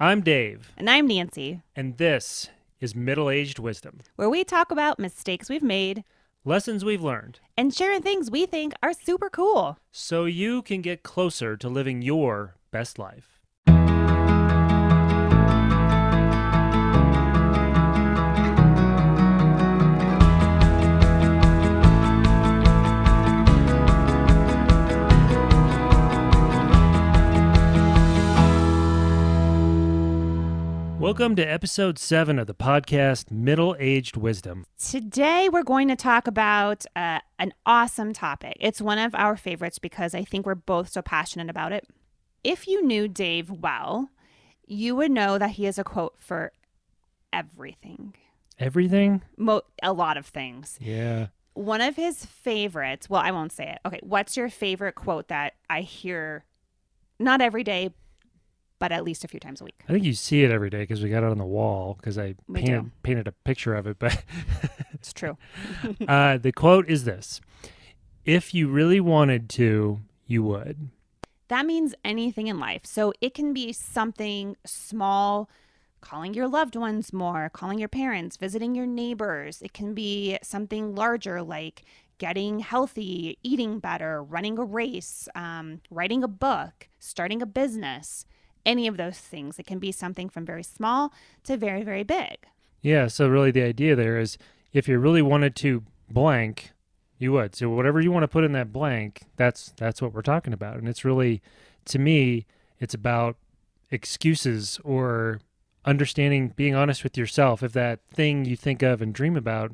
I'm Dave, And I'm Nancy, and this is Middle Aged Wisdom. Where we talk about mistakes we've made. Lessons we've learned. And sharing things we think are super cool. so you can get closer to living your best life. Welcome to episode seven of the podcast Middle Aged Wisdom. Today, we're going to talk about uh, an awesome topic. It's one of our favorites because I think we're both so passionate about it. If you knew Dave well, you would know that he has a quote for everything, Everything? Mo- a lot of things. Yeah. One of his favorites, well, I won't say it. Okay, what's your favorite quote that I hear not every day, but at least a few times a week? I think you see it every day because we got it on the wall because I We painted, do. painted a picture of it. But It's true. uh, the quote is this If you really wanted to, you would. That means anything in life. So it can be something small, calling your loved ones more, calling your parents, visiting your neighbors. It can be something larger like getting healthy, eating better, running a race, um, writing a book, starting a business, any of those things. It can be something from very small to very, very big. Yeah. So, really, the idea there is if you really wanted to blank, you would. So, whatever you want to put in that blank, that's that's what we're talking about. And it's really, to me, it's about excuses or understanding, being honest with yourself. If that thing you think of and dream about,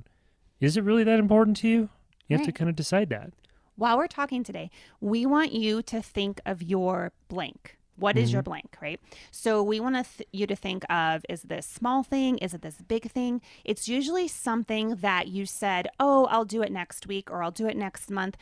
is it really that important to you? You have to kind of decide that. While we're talking today, we want you to think of your blank. What is your blank, right? So we want to th- you to think of is this small thing? Is it this big thing? It's usually something that you said, "Oh, I'll do it next week or I'll do it next month.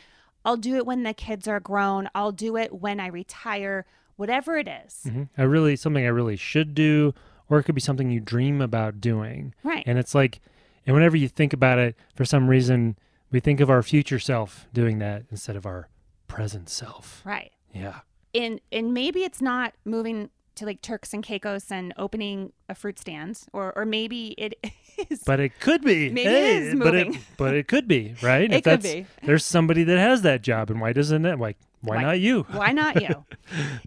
I'll do it when the kids are grown. I'll do it when I retire." Whatever it is. hmm I really something I really should do, or it could be something you dream about doing. Right. And it's like, and whenever you think about it, for some reason, we think of our future self doing that instead of our present self. right. Yeah. And and maybe it's not moving to like Turks and Caicos and opening a fruit stand, or or maybe it is. But it could be. Maybe it Hey, is But it, moving. but it could be, right? It could be. There's somebody that has that job, and why doesn't it? Like, why, Why- not you? Why not you?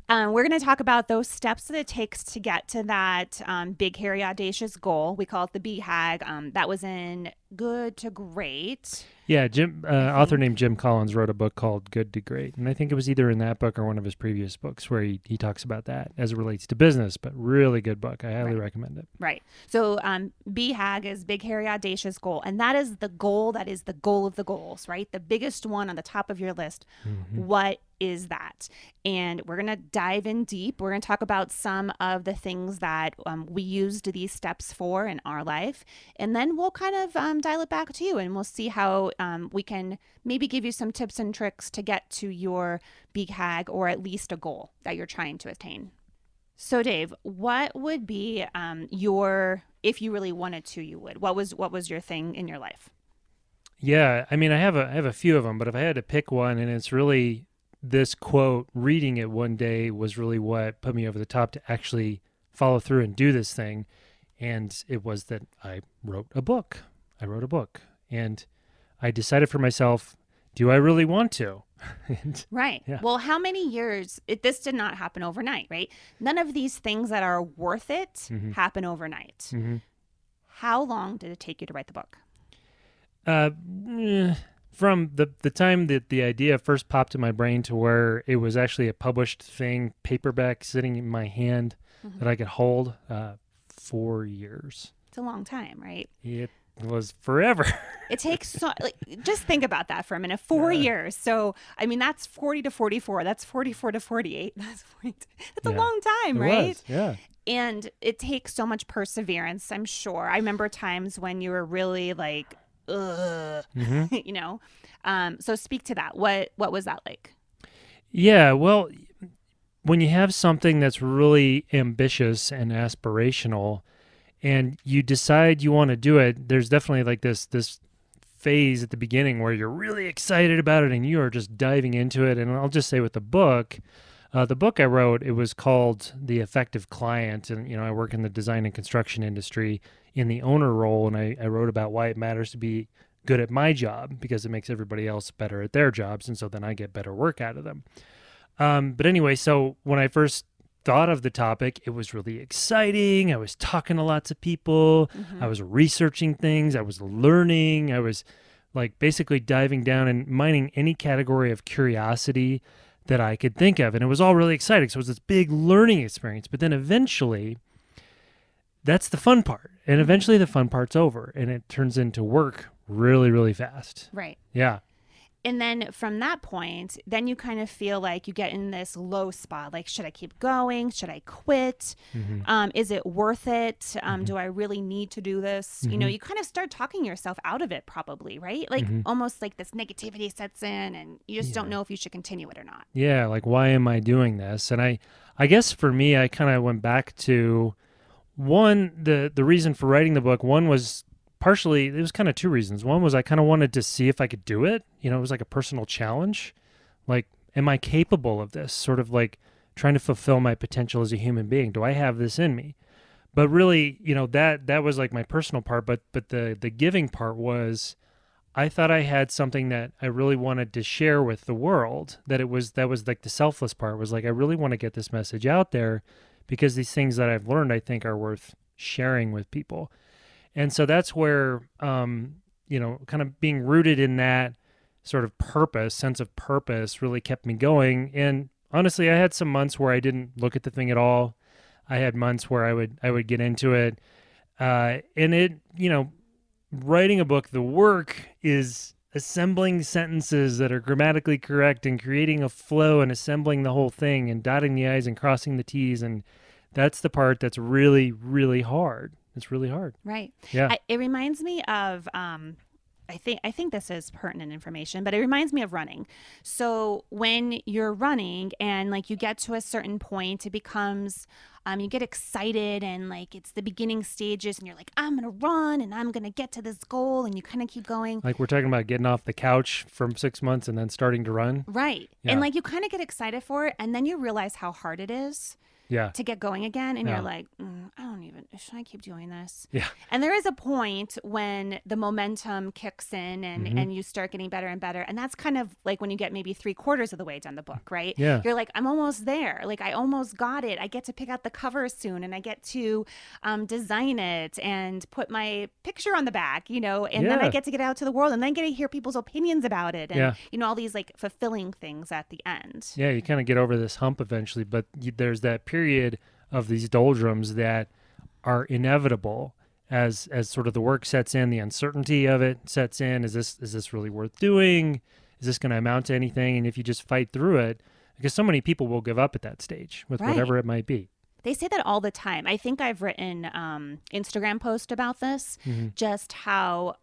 um, we're going to talk about those steps that it takes to get to that um, big, hairy, audacious goal. We call it the BHAG. Um, that was in Good to Great. Yeah, Jim, uh, author named Jim Collins wrote a book called Good to Great, and I think it was either in that book or one of his previous books where he, he talks about that as it relates to business. But really good book. I highly Right. recommend it. Right. So um, BHAG is Big, Hairy, Audacious Goal. And that is the goal that is the goal of the goals, right? The biggest one on the top of your list. What is that? And we're going to dive in deep. We're going to talk about some of the things that um, we used these steps for in our life. And then we'll kind of um, dial it back to you and we'll see how um, we can maybe give you some tips and tricks to get to your BHAG or at least a goal that you're trying to attain. So, Dave, what would be um, your if you really wanted to, you would. What was what was your thing in your life? Yeah, I mean, I have a I have a few of them, but if I had to pick one, and it's really this quote, reading it one day was really what put me over the top to actually follow through and do this thing, and it was that I wrote a book. I wrote a book, and I decided for myself, do I really want to? and Right. Yeah. Well, how many years? It, this did not happen overnight, right? None of these things that are worth it Mhm. happen overnight. mhm. How long did it take you to write the book? Uh, eh, from the the time that the idea first popped in my brain to where it was actually a published thing, paperback sitting in my hand Mhm. that I could hold, uh, four years. It's a long time, right? It was forever. It takes so like just think about that for a minute. Four Yeah. years. So I mean that's forty to forty four. That's forty four to forty eight. That's 40 that's a long time, It right? was, yeah. and it takes so much perseverance i'm sure i remember times when you were really like ugh hmm you know? Um so speak to that. What what was that like? Yeah, well, when you have something that's really ambitious and aspirational and you decide you want to do it, there's definitely like this this phase at the beginning where you're really excited about it and you are just diving into it. And I'll just say with the book, Uh, the book I wrote, it was called The Effective Client. And, you know, I work in the design and construction industry in the owner role. And I, I wrote about why it matters to be good at my job because it makes everybody else better at their jobs. And so then I get better work out of them. Um, but anyway, so when I first thought of the topic, it was really exciting. I was talking to lots of people. Mm-hmm. I was researching things. I was learning. I was like basically diving down and mining any category of curiosity that I could think of. And it was all really exciting. So it was this big learning experience. But then eventually, that's the fun part. And eventually the fun part's over and it turns into work really, really fast. Right. Yeah. And then from that point, then you kind of feel like you get in this low spot. Like, should I keep going? Should I quit? Mhm. Um, is it worth it? Um, Mhm. Do I really need to do this? You know, Mhm. you kind of start talking yourself out of it, probably, right? Like Mhm. almost like this negativity sets in, and you just don't know if you should continue it or not. yeah like why am i doing this and i i guess for me i kind of went back to one the the reason for writing the book one was partially it was kind of two reasons. One was i kind of wanted to see if i could do it. You know it was like a personal challenge. Like am i capable of this? Sort of like trying to fulfill my potential as a human being. Do i have this in me? But really you know that that was like my personal part but but the the giving part was I thought I had something that I really wanted to share with the world. That it was that was like the selfless part was like I really want to get this message out there because these things that I've learned I think are worth sharing with people. And so that's where um you know kind of being rooted in that sort of purpose, sense of purpose really kept me going and honestly I had some months where I didn't look at the thing at all. I had months where I would I would get into it uh and it you know writing a book, the work is assembling sentences that are grammatically correct and creating a flow and assembling the whole thing and dotting the I's and crossing the T's. And that's the part that's really, really hard. It's really hard. Right. Yeah. I, it reminds me of um, I think I think this is pertinent information, but it reminds me of running. So when you're running and like you get to a certain point, it becomes um, you get excited and like it's the beginning stages, and you're like, I'm gonna run and I'm gonna get to this goal, and you kind of keep going. like we're talking about getting off the couch from six months and then starting to run. Right. Yeah. And like you kind of get excited for it, and then you realize how hard it is Yeah. to get going again, and Yeah. you're like, mm, I don't even, should I keep doing this? Yeah. And there is a point when the momentum kicks in and, Mhm. and you start getting better and better. And that's kind of like when you get maybe three quarters of the way down the book, right? Yeah. You're like, I'm almost there. Like, I almost got it. I get to pick out the cover soon and I get to um, design it and put my picture on the back, you know, and then I get to get out to the world and then get to hear people's opinions about it and, Yeah. you know, all these like fulfilling things at the end. Yeah, you kind of get over this hump eventually, but you, there's that period of these doldrums that are inevitable as as sort of the work sets in, the uncertainty of it sets in. Is this is this really worth doing? Is this going to amount to anything? And if you just fight through it, because so many people will give up at that stage with Right. whatever it might be. They say that all the time. I think I've written um, Instagram post about this, Mhm. just how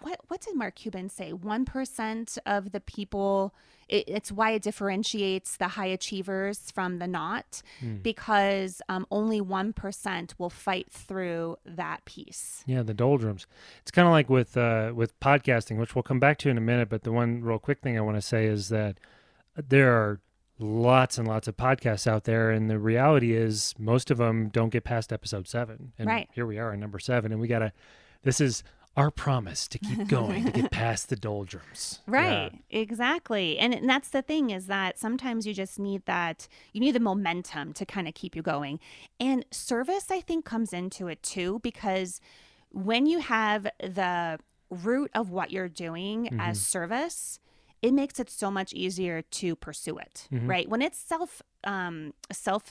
what what did Mark Cuban say? One percent of the people. It, it's why it differentiates the high achievers from the not, Mm. because um, only one percent will fight through that piece. Yeah, the doldrums. It's kind of like with uh, with podcasting, which we'll come back to in a minute. But the one real quick thing I want to say is that there are lots and lots of podcasts out there, and the reality is most of them don't get past episode seven. And Right. here we are at number seven, and we gotta. This is our promise to keep going to get past the doldrums. Yeah. Right, exactly. And, and that's the thing is that sometimes you just need that, you need the momentum to kind of keep you going. And service, I think, comes into it too, because when you have the root of what you're doing as service, it makes it so much easier to pursue it, Mhm. right? When it's self, um, self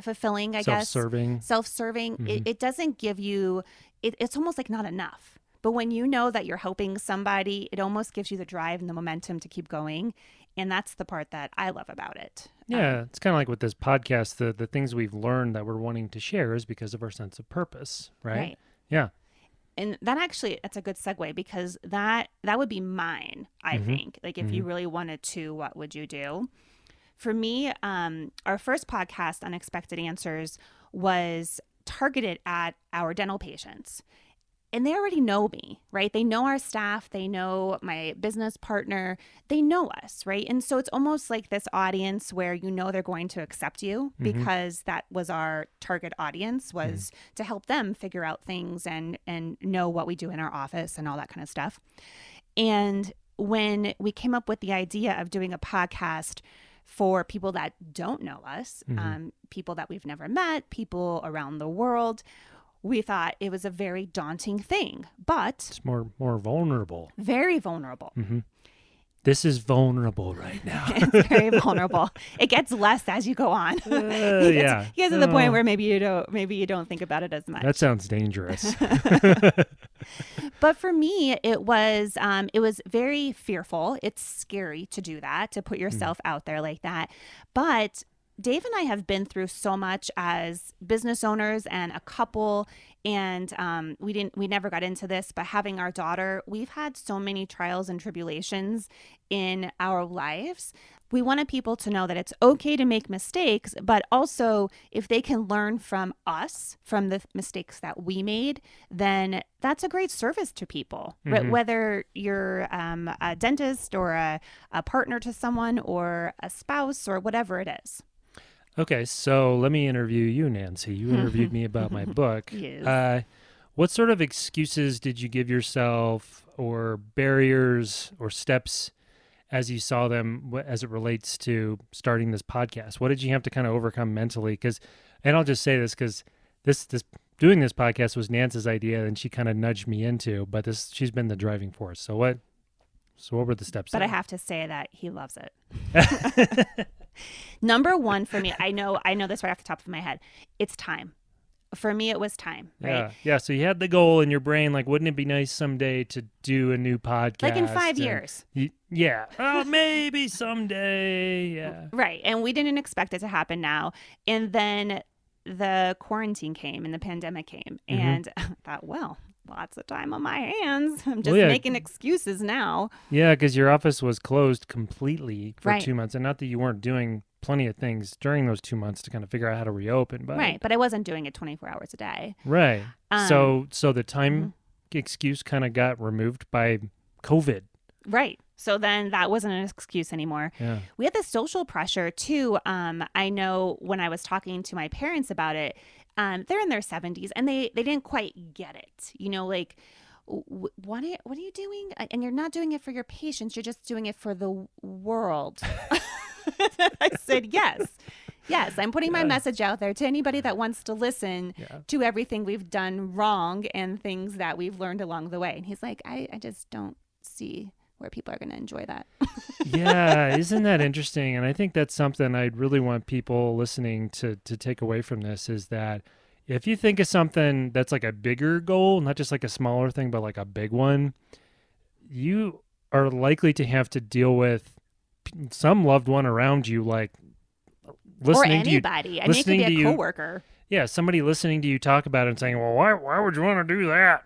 fulfilling, I guess Self-serving. self-serving Mhm. it, it doesn't give you it, it's almost like not enough but when you know that you're helping somebody it almost gives you the drive and the momentum to keep going and that's the part that i love about it Um, Yeah, it's kind of like with this podcast. The the things we've learned that we're wanting to share is because of our sense of purpose, right? right Yeah. and that actually that's a good segue because that that would be mine i Mhm. think like if you really wanted to what would you do for me um our first podcast unexpected answers was targeted at our dental patients and they already know me, right? They know our staff, they know my business partner, they know us, right? And so it's almost like this audience where you know they're going to accept you Mhm. because that was our target audience was to help them figure out things and and know what we do in our office and all that kind of stuff. And when we came up with the idea of doing a podcast for people that don't know us, Mhm. um, people that we've never met, people around the world, we thought it was a very daunting thing, but It's more more vulnerable. very vulnerable. hmm This is vulnerable right now. it's very vulnerable. It gets less as you go on. Uh, gets- yeah. it gets to the point Oh, where maybe you don't maybe you don't think about it as much. that sounds dangerous. but for me it was um, it was very fearful it's scary to do that to put yourself out there like that but dave and i have been through so much as business owners and a couple and um, we didn't we never got into this but having our daughter we've had so many trials and tribulations in our lives we wanted people to know that it's okay to make mistakes, but also if they can learn from us, from the mistakes that we made, then that's a great service to people. Mhm. Whether you're um, a dentist or a, a partner to someone or a spouse or whatever it is. Okay, so let me interview you, Nancy. You interviewed me about my book. Yes. Uh, what sort of excuses did you give yourself, or barriers, or steps as you saw them as it relates to starting this podcast? What did you have to kind of overcome mentally? Because, and I'll just say this because this this doing this podcast was Nancy's idea, and she kind of nudged me into. But this she's been the driving force. So what? So what were the steps? but I have to say that he loves it. Number one for me, I know I know this right off the top of my head. It's time. For me, it was time. Right. Yeah, yeah. So you had the goal in your brain, like, wouldn't it be nice someday to do a new podcast? Like in five and- years. Yeah. Oh, maybe someday. Yeah. Right. And we didn't expect it to happen now. And then the quarantine came and the pandemic came. Mhm. And I thought, well, lots of time on my hands. I'm just Well, yeah. making excuses now. Yeah, because your office was closed completely for Right. two months, and not that you weren't doing plenty of things during those two months to kind of figure out how to reopen, but right. But I wasn't doing it 24 hours a day. right. Um, so, so the time mhm. excuse kind of got removed by COVID. Right. So then that wasn't an excuse anymore. Yeah. We had the social pressure too. Um, I know when I was talking to my parents about it, um, they're in their 70s and they they didn't quite get it. You know, like what are you, what are you doing? And you're not doing it for your patients. You're just doing it for the world. I said yes. Yes, I'm putting my message out there to anybody that wants to listen Yeah. to everything we've done wrong and things that we've learned along the way. And he's like, I, I just don't see where people are going to enjoy that. yeah, isn't that interesting? And I think that's something I'd really want people listening to to take away from this is that if you think of something that's like a bigger goal, not just like a smaller thing, but like a big one, you are likely to have to deal with some loved one around you, like or listening to you. anybody. I mean, it could listening be to a you- coworker. Yeah, somebody listening to you talk about it and saying, "Well, why why would you want to do that?"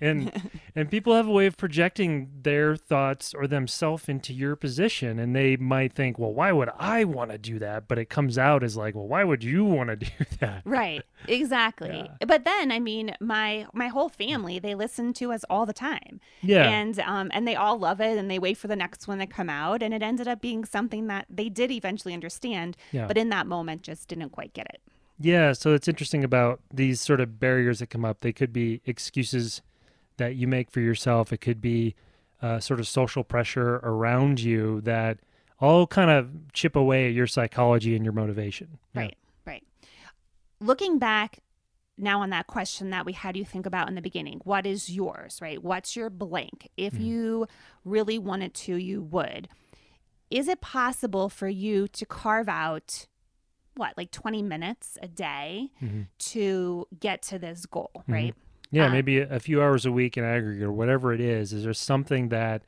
And and people have a way of projecting their thoughts or themselves into your position, and they might think, "Well, why would I want to do that?" But it comes out as like, "Well, why would you want to do that?" Right. Exactly. But then, I mean, my my whole family they listen to us all the time, Yeah, and um and they all love it, and they wait for the next one to come out, and it ended up being something that they did eventually understand, yeah, but in that moment just didn't quite get it. yeah. So it's interesting about these sort of barriers that come up. They could be excuses that you make for yourself. It could be uh, sort of social pressure around you that all kind of chip away at your psychology and your motivation. Yeah. Right. Right. Looking back now on that question that we had you think about in the beginning, what is yours, right? What's your blank? If Mhm. you really wanted to, you would. Is it possible for you to carve out what, like 20 minutes a day Mhm. to get to this goal, Mhm. right? Yeah, Um, maybe a, few hours a week in aggregate or whatever it is. Is there something that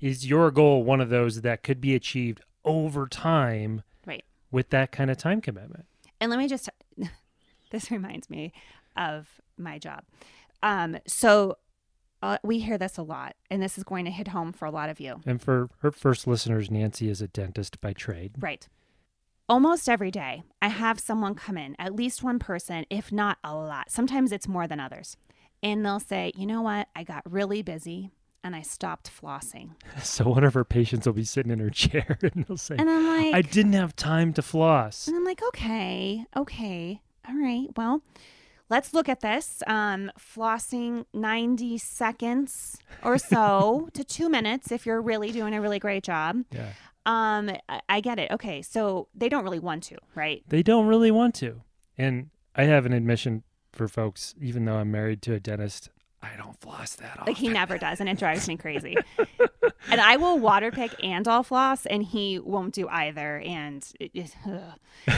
is your goal one of those that could be achieved over time Right. with that kind of time commitment? And let me just, this reminds me of my job. Um, so uh, we hear this a lot, and this is going to hit home for a lot of you. And for her first listeners, Nancy is a dentist by trade. Right. Almost every day, I have someone come in, at least one person, if not a lot. Sometimes it's more than others. and they'll say, you know what, I got really busy and I stopped flossing. So one of her patients will be sitting in her chair and they'll say, And I'm like, I didn't have time to floss. and I'm like, okay, okay, all right, well. Let's look at this. Um, flossing 90 seconds or so to two minutes if you're really doing a really great job. Yeah. Um, I, get it. Okay, so they don't really want to, right? They don't really want to. And I have an admission for folks, even though I'm married to a dentist, I don't floss that often. Like he never does, and it drives me crazy. and I will water pick and all floss, and he won't do either. And it,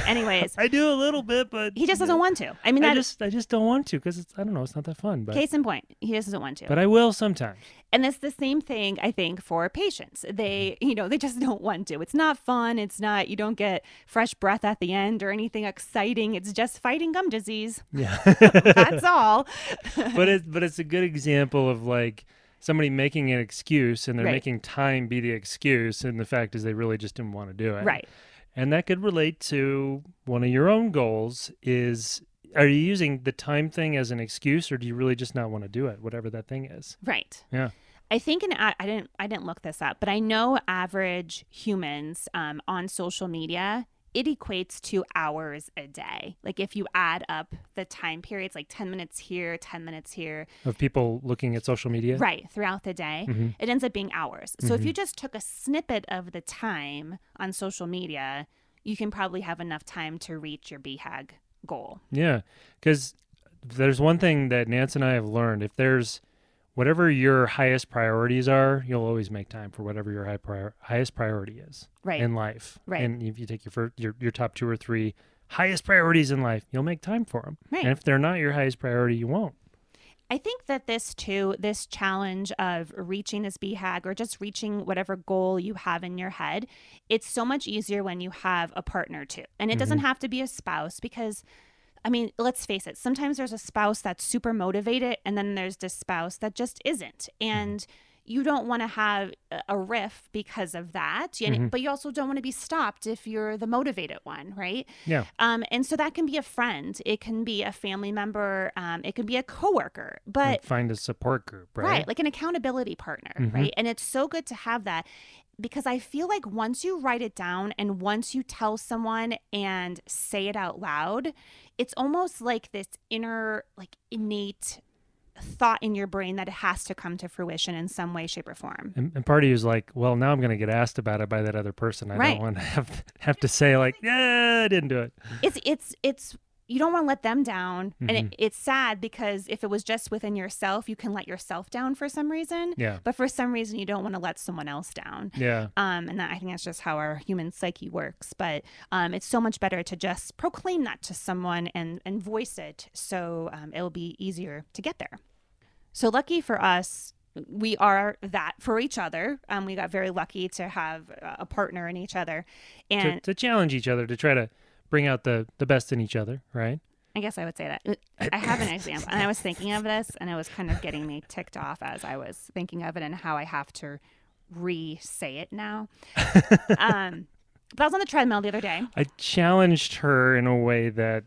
anyways, I do a little bit, but he just doesn't want to. I mean, I just I just don't want to because it's I don't know it's not that fun. But case in point, he just doesn't want to. but I will sometimes. And it's the same thing I think for patients. They, mm-hmm. you know, they just don't want to. It's not fun. It's not. You don't get fresh breath at the end or anything exciting. It's just fighting gum disease. Yeah. That's all. but it's but it's a good example of like somebody making an excuse and they're Right. making time be the excuse and the fact is they really just didn't want to do it. Right. And that could relate to one of your own goals is are you using the time thing as an excuse or do you really just not want to do it whatever that thing is? Right. Yeah. I think an a- I didn't I didn't look this up, but I know average humans um, on social media it equates to hours a day. Like if you add up the time periods, like ten minutes here, ten minutes here, Of people looking at social media? right throughout the day, Mhm. it ends up being hours. So if you just took a snippet of the time on social media, you can probably have enough time to reach your BHAG goal. Yeah, because there's one thing that Nance and I have learned. If there's whatever your highest priorities are, you'll always make time for whatever your high prior- highest priority is Right. in life. Right. And if you take your, first, your your top two or three highest priorities in life, you'll make time for them. Right. And if they're not your highest priority, you won't. I think that this too, this challenge of reaching this BHAG or just reaching whatever goal you have in your head, it's so much easier when you have a partner too. And it doesn't mm-hmm. have to be a spouse because I mean, let's face it, sometimes there's a spouse that's super motivated and then there's this spouse that just isn't. And you don't want to have a- riff because of that, know, but you also don't want to be stopped if you're the motivated one, right? Yeah. Um, and so that can be a friend, it can be a family member, um, it can be a coworker, but find a support group, right? right. like an accountability partner, Mhm. right? And it's so good to have that because I feel like once you write it down and once you tell someone and say it out loud, it's almost like this inner, like innate thought in your brain that it has to come to fruition in some way, shape, or form. And, and part of you is like, well, now I'm going to get asked about it by that other person. I Right. don't want to have have to say like, yeah, I didn't do it. it's it's it's you don't want to let them down and Mm-hmm. it, it's sad because if it was just within yourself you can let yourself down for some reason Yeah. but for some reason you don't want to let someone else down Yeah. um, and that, I think that's just how our human psyche works. But um, it's so much better to just proclaim that to someone and and voice it, so um, it'll be easier to get there. So lucky for us, we are that for each other. Um, we got very lucky to have a partner in each other, To, and to challenge each other to try to bring out the the best in each other, right? I guess I would say that. I have an example, and I was thinking of this, and it was kind of getting me ticked off as I was thinking of it and how I have to re-say it now. um, but I was on the treadmill the other day. I challenged her in a way that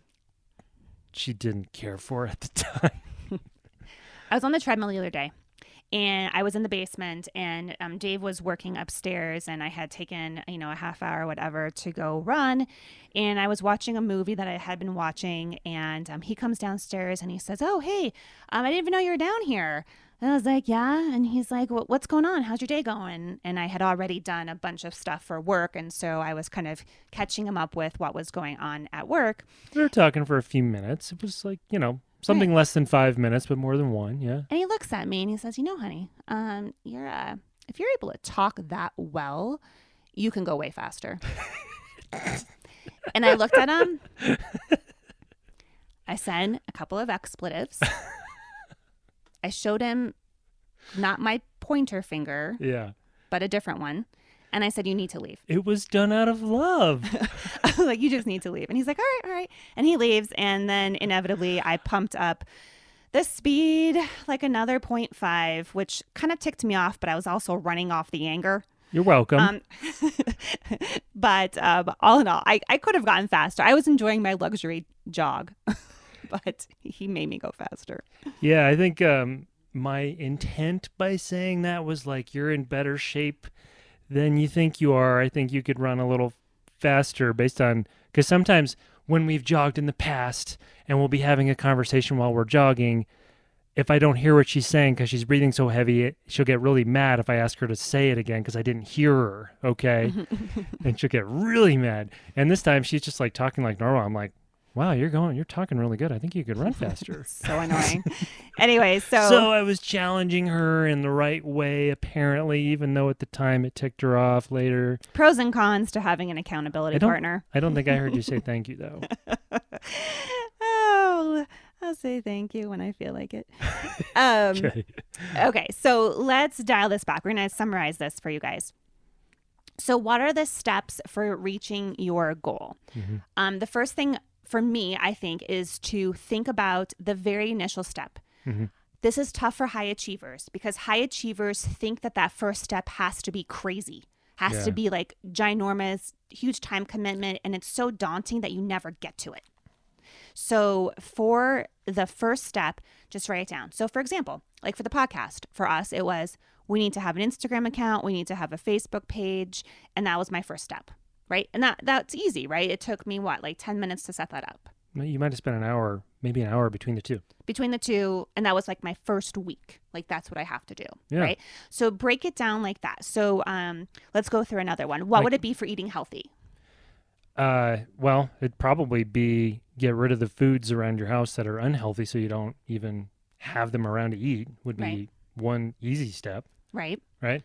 she didn't care for at the time. I was on the treadmill the other day, and I was in the basement, and um, Dave was working upstairs, and I had taken you know a half hour, whatever, to go run, and I was watching a movie that I had been watching, and um, he comes downstairs and he says, "Oh, hey, um, I didn't even know you were down here." And I was like, "Yeah," and he's like, "What- "What's going on? How's your day going?" And I had already done a bunch of stuff for work, and so I was kind of catching him up with what was going on at work. We were talking for a few minutes. It was like you know something less than five minutes, but more than one. Yeah. And he looks at me and he says, "You know, honey, um, you're uh, if you're able to talk that well, you can go way faster." and I looked at him. I said a couple of expletives. I showed him not my pointer finger, Yeah. but a different one. And I said, You need to leave. It was done out of love. I was like, You just need to leave. And he's like, All right, all right. And he leaves. And then inevitably, I pumped up the speed like another 0.5, which kind of ticked me off, but I was also running off the anger. You're welcome. Um, but um, all in all, I, I could have gotten faster. I was enjoying my luxury jog. but he made me go faster. Yeah, I think um, my intent by saying that was like you're in better shape than you think you are. I think you could run a little faster based on because sometimes when we've jogged in the past and we'll be having a conversation while we're jogging, if I don't hear what she's saying because she's breathing so heavy, she'll get really mad if I ask her to say it again because I didn't hear her. Okay. and she'll get really mad. And this time she's just like talking like normal. I'm like, wow, you're going, you're talking really good. I think you could run faster. so annoying. anyway, so. So I was challenging her in the right way, apparently, even though at the time it ticked her off later. Pros and cons to having an accountability I partner. I don't think I heard you say thank you, though. oh, I'll say thank you when I feel like it. Um, Okay. okay, so let's dial this back. We're going to summarize this for you guys. So, what are the steps for reaching your goal? Mhm. Um, the first thing for me, I think, is to think about the very initial step. Mhm. This is tough for high achievers because high achievers think that that first step has to be crazy, has Yeah. to be like ginormous, huge time commitment, and it's so daunting that you never get to it. So, for the first step, just write it down. So, for example, like for the podcast, for us, it was we need to have an Instagram account, we need to have a Facebook page, and that was my first step, right? And that that's easy, right? It took me what, like 10 minutes to set that up You might have spent an hour, maybe an hour between the two. between the two, and that was like my first week. Like that's what I have to do, Yeah. right? So break it down like that. So um, let's go through another one. What Like- would it be for eating healthy? Uh, well, it'd probably be get rid of the foods around your house that are unhealthy so you don't even have them around to eat would be Right. one easy step, Right. right?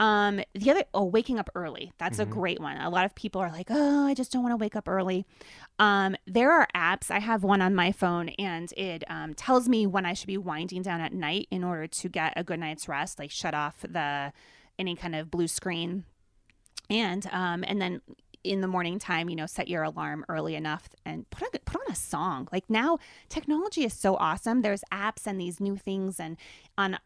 Um, the other, oh, waking up early. That's Mhm. a great one. A lot of people are like, oh, I just don't want to wake up early. Um, there are apps. I have one on my phone, and it um, tells me when I should be winding down at night in order to get a good night's rest. Like shut off the any kind of blue screen, and um, and then in the morning time, you know, set your alarm early enough and put on, put on a song. Like now, technology is so awesome. There's apps and these new things, and on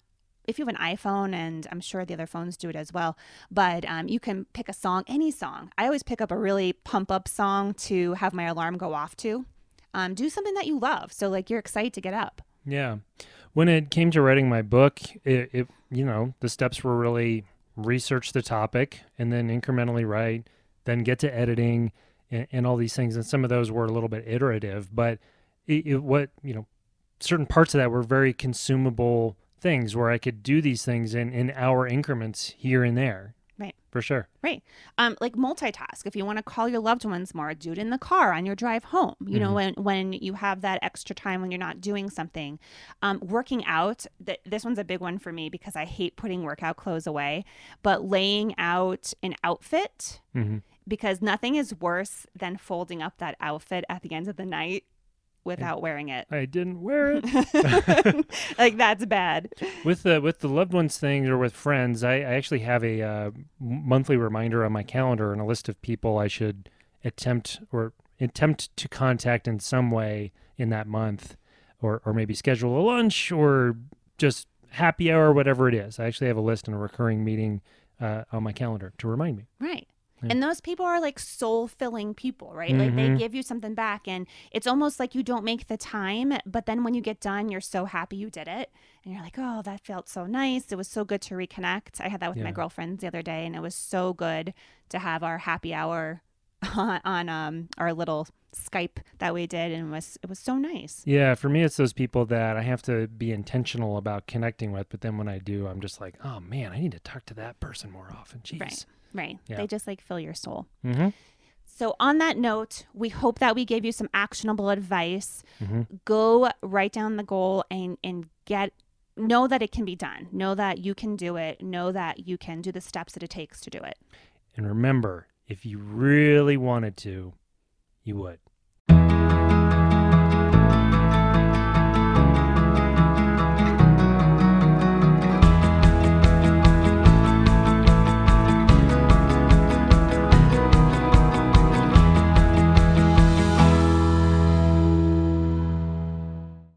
if you have an iPhone, and I'm sure the other phones do it as well, but um, you can pick a song, any song. I always pick up a really pump up song to have my alarm go off to. Um, do something that you love, so like you're excited to get up. Yeah. When it came to writing my book, it, it you know, the steps were really research the topic and then incrementally write, then get to editing and, and all these things. And some of those were a little bit iterative, but it, it, what, you know, certain parts of that were very consumable things where I could do these things in, in hour increments here and there. Right. For sure. Right. Um, like multitask. If you want to call your loved ones more, do it in the car on your drive home. You know, when when you have that extra time when you're not doing something. Um, working out. Th- this one's a big one for me because I hate putting workout clothes away. But laying out an outfit hmm because nothing is worse than folding up that outfit at the end of the night without wearing it. I didn't wear it. like that's bad. with the with the loved ones thing or with friends i, I actually have a uh, monthly reminder on my calendar and a list of people i should attempt or attempt to contact in some way in that month or or maybe schedule a lunch or just happy hour whatever it is i actually have a list and a recurring meeting uh, on my calendar to remind me Right. Yeah. And those people are like soul filling people, right? Like they Mhm. give you something back, and it's almost like you don't make the time, but then when you get done, you're so happy you did it. And you're like, oh, that felt so nice. It was so good to reconnect. I had that with my Yeah. girlfriends the other day, and it was so good to have our happy hour on, on um, our little Skype that we did, and it was it was so nice. yeah for me it's those people that i have to be intentional about connecting with but then when i do i'm just like oh man i need to talk to that person more often jeez Right. Right. Yeah. They just like fill your soul. mm-hmm. So, on that note, we hope that we gave you some actionable advice. Mm-hmm. Go write down the goal and and get know that it can be done. Know that you can do it. Know that you can do the steps that it takes to do it. And remember, if you really wanted to, you would.